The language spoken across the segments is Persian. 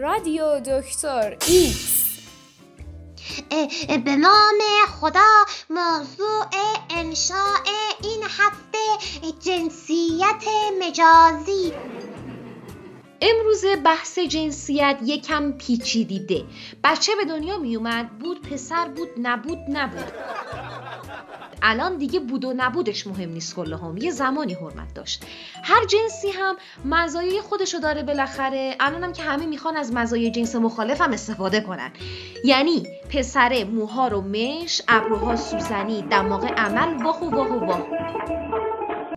رادیو دکتر ایکس. به نام خدا موضوع انشاء این هفته جنسیت مجازی. امروز بحث جنسیت یکم پیچیده. بچه به دنیا میومد بود پسر بود نبود نبود. الان دیگه بود و نبودش مهم نیست کل هم یه زمانی حرمت داشت. هر جنسی هم مزایای خودشو داره بالاخره. الانم که همه می‌خوان از مزایای جنس مخالف هم استفاده کنن. یعنی پسر موها رو مش ابروها سوزنی دماغ عمل واخ و واخ و واخ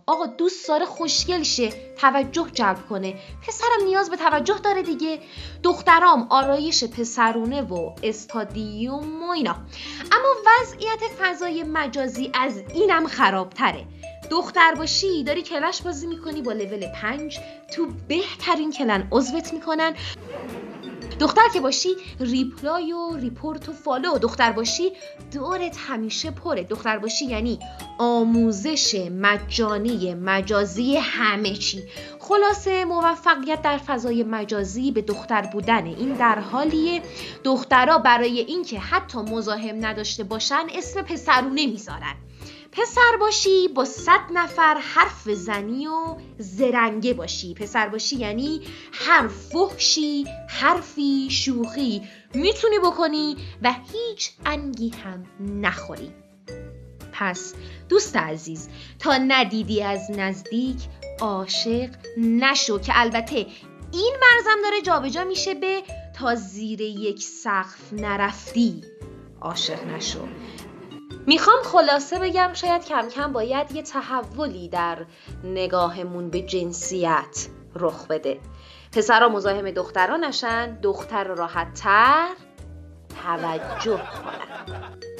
آقا دوست داره خوشگل شه توجه جلب کنه. پسرم نیاز به توجه داره دیگه. دخترام آرایش پسرونه و استادیوم و اینا. اما وضعیت فضای مجازی از اینم خرابتره. دختر باشی داری Clash بازی می‌کنی با لول پنج. تو بهترین clan عضوت می‌کنن. دختر که باشی reply و report و follow دختر باشی دورت همیشه پره. دختر باشی یعنی آموزش مجانی مجازی همه چی. خلاصه موفقیت در فضای مجازی به دختر بودن این در حالیه دخترها برای اینکه حتی مزاحم نداشته باشن اسم پسرونه می‌ذارن پسر باشی با صد نفر حرف زنی و زرنگه باشی. پسر باشی یعنی هر فحشی حرفی شوخی می‌تونی بکنی و هیچ انگی هم نخوری. پس دوست عزیز تا ندیدی از نزدیک عاشق نشو که البته این مرزم داره جابجا میشه به تا زیر یک سقف نرفتی. عاشق نشو. می‌خوام خلاصه بگم شاید کم کم باید یه تحولی در نگاهمون به جنسیت رخ بده. پسرها مزاحم دخترها نشن دختر راحت تر توجه کنن.